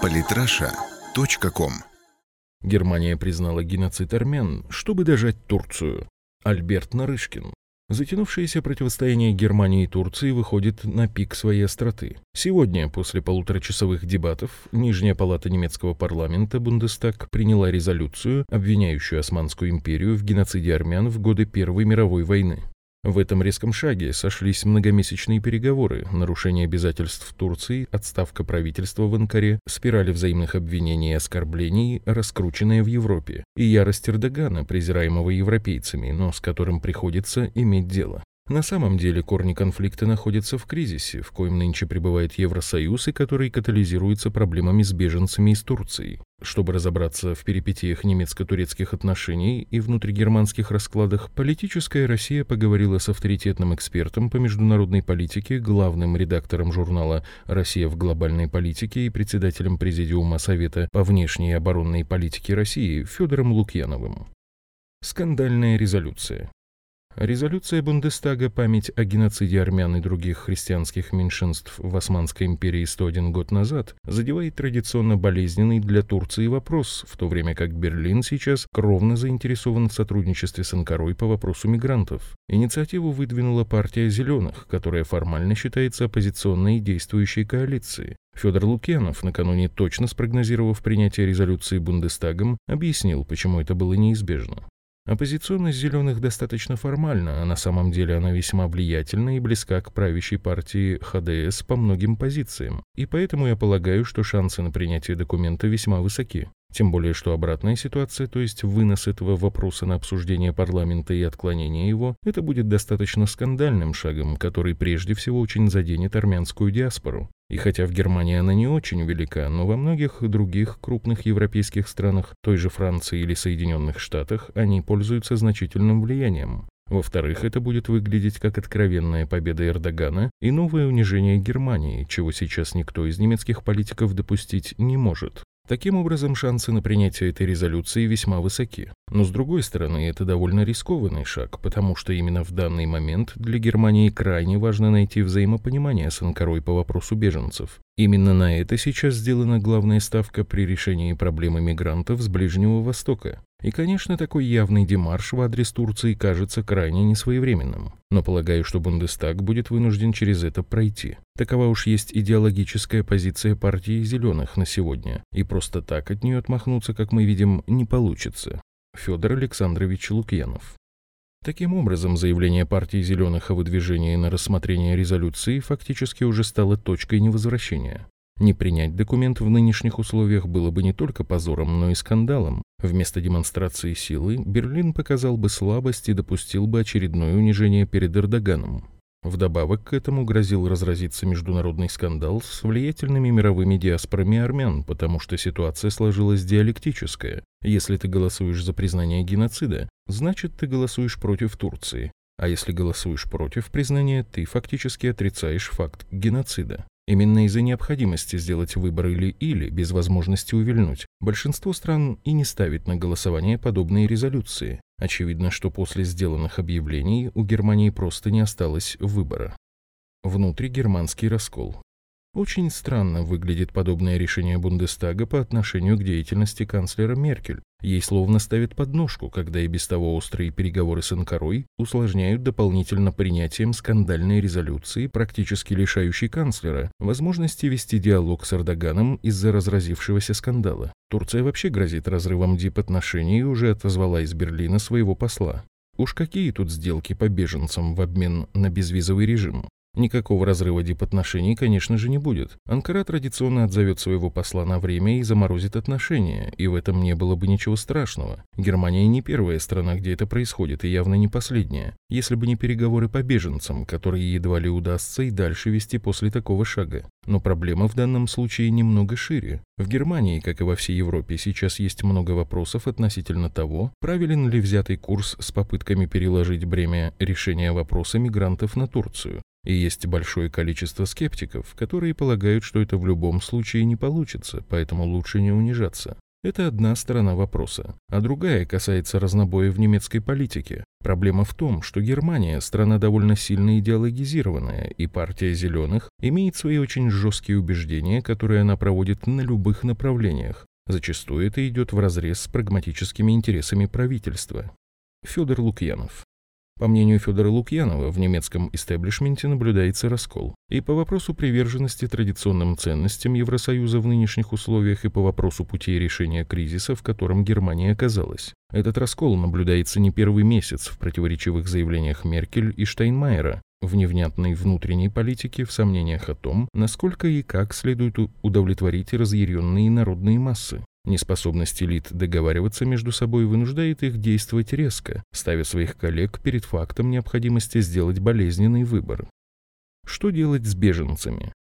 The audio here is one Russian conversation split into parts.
Политраша.ком Германия признала геноцид армян, чтобы дожать Турцию. Альберт Нарышкин. Затянувшееся противостояние Германии и Турции выходит на пик своей остроты. Сегодня, после полуторачасовых дебатов, Нижняя палата немецкого парламента Бундестаг приняла резолюцию, обвиняющую Османскую империю в геноциде армян в годы Первой мировой войны. В этом резком шаге сошлись многомесячные переговоры, нарушение обязательств Турции, отставка правительства в Анкаре, спирали взаимных обвинений и оскорблений, раскрученная в Европе, и ярость Эрдогана, презираемого европейцами, но с которым приходится иметь дело. На самом деле корни конфликта находятся в кризисе, в коем нынче пребывает Евросоюз и который катализируется проблемами с беженцами из Турции. Чтобы разобраться в перипетиях немецко-турецких отношений и внутригерманских раскладах, политическая Россия поговорила с авторитетным экспертом по международной политике, главным редактором журнала «Россия в глобальной политике» и председателем Президиума Совета по внешней и оборонной политике России Федором Лукьяновым. Скандальная резолюция. Резолюция Бундестага «Память о геноциде армян и других христианских меньшинств в Османской империи 101 год назад» задевает традиционно болезненный для Турции вопрос, в то время как Берлин сейчас кровно заинтересован в сотрудничестве с Анкарой по вопросу мигрантов. Инициативу выдвинула партия «Зеленых», которая формально считается оппозиционной действующей коалицией. Федор Лукьянов, накануне точно спрогнозировав принятие резолюции Бундестагом, объяснил, почему это было неизбежно. Оппозиционность зеленых достаточно формальна, а на самом деле она весьма влиятельна и близка к правящей партии ХДС по многим позициям. И поэтому я полагаю, что шансы на принятие документа весьма высоки. Тем более, что обратная ситуация, то есть вынос этого вопроса на обсуждение парламента и отклонение его, это будет достаточно скандальным шагом, который прежде всего очень заденет армянскую диаспору. И хотя в Германии она не очень велика, но во многих других крупных европейских странах, той же Франции или Соединенных Штатах, они пользуются значительным влиянием. Во-вторых, это будет выглядеть как откровенная победа Эрдогана и новое унижение Германии, чего сейчас никто из немецких политиков допустить не может. Таким образом, шансы на принятие этой резолюции весьма высоки. Но с другой стороны, это довольно рискованный шаг, потому что именно в данный момент для Германии крайне важно найти взаимопонимание с Анкарой по вопросу беженцев. Именно на это сейчас сделана главная ставка при решении проблемы мигрантов с Ближнего Востока. И, конечно, такой явный демарш в адрес Турции кажется крайне несвоевременным. Но полагаю, что Бундестаг будет вынужден через это пройти. Такова уж есть идеологическая позиция партии «Зеленых» на сегодня. И просто так от нее отмахнуться, как мы видим, не получится. Федор Александрович Лукьянов. Таким образом, заявление партии «Зеленых» о выдвижении на рассмотрение резолюции фактически уже стало точкой невозвращения. Не принять документ в нынешних условиях было бы не только позором, но и скандалом. Вместо демонстрации силы Берлин показал бы слабость и допустил бы очередное унижение перед Эрдоганом. Вдобавок к этому грозил разразиться международный скандал с влиятельными мировыми диаспорами армян, потому что ситуация сложилась диалектическая. Если ты голосуешь за признание геноцида, значит ты голосуешь против Турции. А если голосуешь против признания, ты фактически отрицаешь факт геноцида. Именно из-за необходимости сделать выбор или-или, без возможности увильнуть, большинство стран и не ставит на голосование подобные резолюции. Очевидно, что после сделанных объявлений у Германии просто не осталось выбора. Внутригерманский раскол. Очень странно выглядит подобное решение Бундестага по отношению к деятельности канцлера Меркель. Ей словно ставят подножку, когда и без того острые переговоры с Анкарой усложняют дополнительно принятием скандальной резолюции, практически лишающей канцлера возможности вести диалог с Эрдоганом из-за разразившегося скандала. Турция вообще грозит разрывом дипотношений и уже отозвала из Берлина своего посла. Уж какие тут сделки по беженцам в обмен на безвизовый режим? Никакого разрыва дипотношений, конечно же, не будет. Анкара традиционно отзовет своего посла на время и заморозит отношения, и в этом не было бы ничего страшного. Германия не первая страна, где это происходит, и явно не последняя. Если бы не переговоры по беженцам, которые едва ли удастся и дальше вести после такого шага. Но проблема в данном случае немного шире. В Германии, как и во всей Европе, сейчас есть много вопросов относительно того, правилен ли взятый курс с попытками переложить бремя решения вопроса мигрантов на Турцию. И есть большое количество скептиков, которые полагают, что это в любом случае не получится, поэтому лучше не унижаться. Это одна сторона вопроса, а другая касается разнобоя в немецкой политике. Проблема в том, что Германия – страна довольно сильно идеологизированная, и партия «Зеленых» имеет свои очень жесткие убеждения, которые она проводит на любых направлениях. Зачастую это идет вразрез с прагматическими интересами правительства. Федор Лукьянов по мнению Федора Лукьянова, в немецком истеблишменте наблюдается раскол. И по вопросу приверженности традиционным ценностям Евросоюза в нынешних условиях, и по вопросу путей решения кризиса, в котором Германия оказалась. Этот раскол наблюдается не первый месяц в противоречивых заявлениях Меркель и Штайнмайера, в невнятной внутренней политике, в сомнениях о том, насколько и как следует удовлетворить разъяренные народные массы. Неспособность элит договариваться между собой вынуждает их действовать резко, ставя своих коллег перед фактом необходимости сделать болезненный выбор. Что делать с беженцами?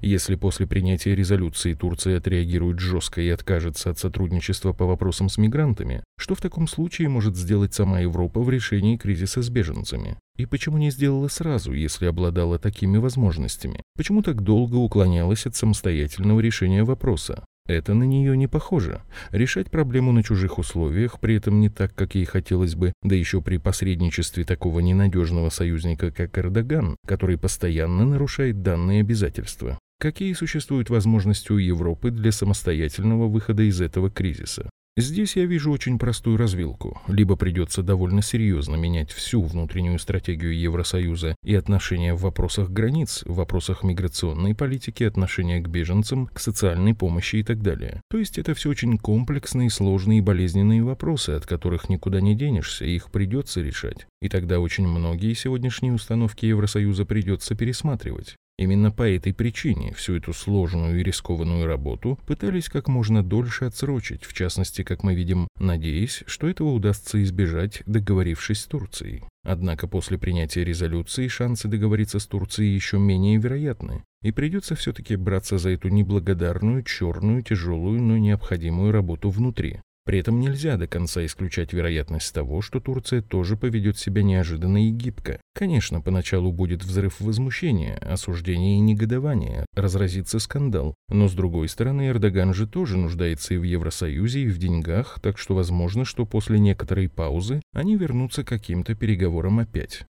Если после принятия резолюции Турция отреагирует жестко и откажется от сотрудничества по вопросам с мигрантами, что в таком случае может сделать сама Европа в решении кризиса с беженцами? И почему не сделала сразу, если обладала такими возможностями? Почему так долго уклонялась от самостоятельного решения вопроса? Это на нее не похоже. Решать проблему на чужих условиях, при этом не так, как ей хотелось бы, да еще при посредничестве такого ненадежного союзника, как Эрдоган, который постоянно нарушает данные обязательства. Какие существуют возможности у Европы для самостоятельного выхода из этого кризиса? Здесь я вижу очень простую развилку. Либо придется довольно серьезно менять всю внутреннюю стратегию Евросоюза и отношения в вопросах границ, в вопросах миграционной политики, отношения к беженцам, к социальной помощи и так далее. То есть это все очень комплексные, сложные и болезненные вопросы, от которых никуда не денешься, их придется решать. И тогда очень многие сегодняшние установки Евросоюза придется пересматривать. Именно по этой причине всю эту сложную и рискованную работу пытались как можно дольше отсрочить, в частности, как мы видим, надеясь, что этого удастся избежать, договорившись с Турцией. Однако после принятия резолюции шансы договориться с Турцией еще менее вероятны, и придется все-таки браться за эту неблагодарную, черную, тяжелую, но необходимую работу внутри. При этом нельзя до конца исключать вероятность того, что Турция тоже поведет себя неожиданно и гибко. Конечно, поначалу будет взрыв возмущения, осуждения и негодования, разразится скандал. Но с другой стороны, Эрдоган же тоже нуждается и в Евросоюзе, и в деньгах, так что возможно, что после некоторой паузы они вернутся к каким-то переговорам опять.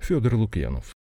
Федор Лукьянов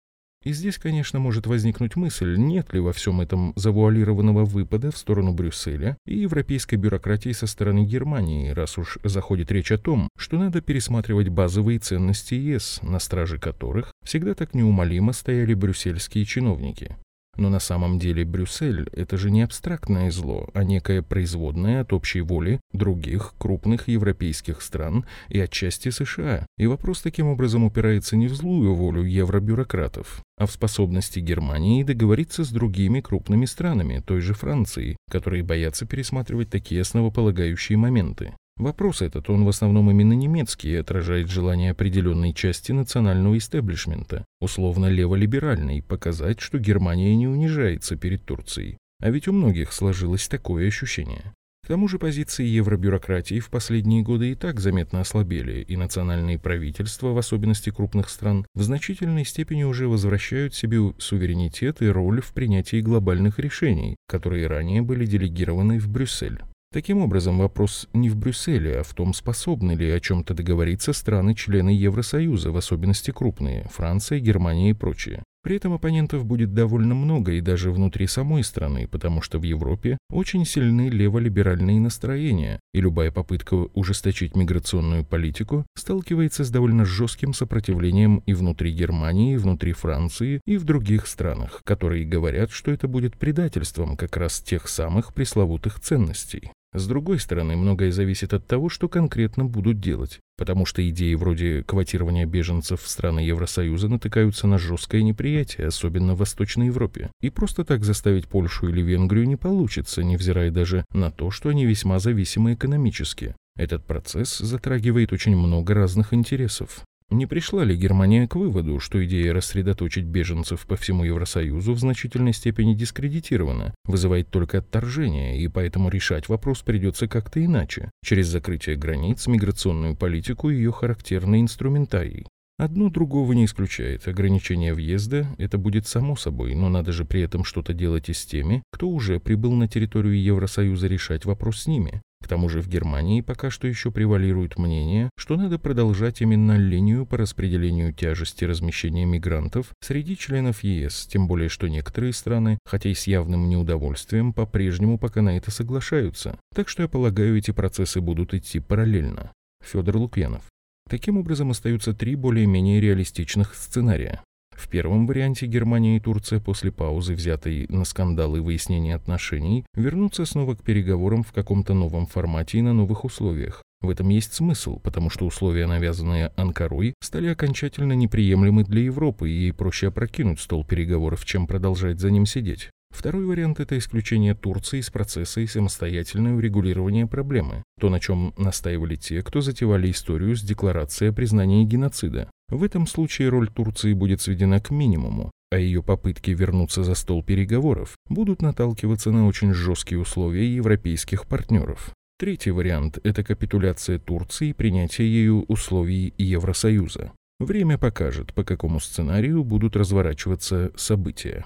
и здесь, конечно, может возникнуть мысль, нет ли во всем этом завуалированного выпада в сторону Брюсселя и европейской бюрократии со стороны Германии, раз уж заходит речь о том, что надо пересматривать базовые ценности ЕС, на страже которых всегда так неумолимо стояли брюссельские чиновники. Но на самом деле Брюссель – это же не абстрактное зло, а некое производное от общей воли других крупных европейских стран и отчасти США. И вопрос таким образом упирается не в злую волю евробюрократов, а в способности Германии договориться с другими крупными странами, той же Францией, которые боятся пересматривать такие основополагающие моменты. Вопрос этот, он в основном именно немецкий отражает желание определенной части национального истеблишмента, условно леволиберальной, показать, что Германия не унижается перед Турцией. А ведь у многих сложилось такое ощущение. К тому же позиции евробюрократии в последние годы и так заметно ослабели, и национальные правительства, в особенности крупных стран, в значительной степени уже возвращают себе суверенитет и роль в принятии глобальных решений, которые ранее были делегированы в Брюссель. Таким образом, вопрос не в Брюсселе, а в том, способны ли о чем-то договориться страны-члены Евросоюза, в особенности крупные – Франция, Германия и прочие. При этом оппонентов будет довольно много и даже внутри самой страны, потому что в Европе очень сильны леволиберальные настроения, и любая попытка ужесточить миграционную политику сталкивается с довольно жестким сопротивлением и внутри Германии, и внутри Франции, и в других странах, которые говорят, что это будет предательством как раз тех самых пресловутых ценностей. С другой стороны, многое зависит от того, что конкретно будут делать, потому что идеи вроде квотирования беженцев в страны Евросоюза натыкаются на жесткое неприятие, особенно в Восточной Европе. И просто так заставить Польшу или Венгрию не получится, невзирая даже на то, что они весьма зависимы экономически. Этот процесс затрагивает очень много разных интересов. Не пришла ли Германия к выводу, что идея рассредоточить беженцев по всему Евросоюзу в значительной степени дискредитирована, вызывает только отторжение, и поэтому решать вопрос придется как-то иначе, через закрытие границ, миграционную политику и ее характерный инструментарий? Одно другого не исключает. Ограничение въезда – это будет само собой, но надо же при этом что-то делать и с теми, кто уже прибыл на территорию Евросоюза решать вопрос с ними. К тому же в Германии пока что еще превалирует мнение, что надо продолжать именно линию по распределению тяжести размещения мигрантов среди членов ЕС, тем более что некоторые страны, хотя и с явным неудовольствием, по-прежнему пока на это соглашаются. Так что я полагаю, эти процессы будут идти параллельно. Федор Лукьянов. Таким образом, остаются три более-менее реалистичных сценария. В первом варианте Германия и Турция после паузы, взятой на скандалы выяснения отношений, вернутся снова к переговорам в каком-то новом формате и на новых условиях. В этом есть смысл, потому что условия, навязанные Анкарой, стали окончательно неприемлемы для Европы, и ей проще опрокинуть стол переговоров, чем продолжать за ним сидеть. Второй вариант – это исключение Турции из процесса и самостоятельное урегулирование проблемы, то, на чем настаивали те, кто затевали историю с декларацией о признании геноцида. В этом случае роль Турции будет сведена к минимуму, а ее попытки вернуться за стол переговоров будут наталкиваться на очень жесткие условия европейских партнеров. Третий вариант – это капитуляция Турции и принятие ею условий Евросоюза. Время покажет, по какому сценарию будут разворачиваться события.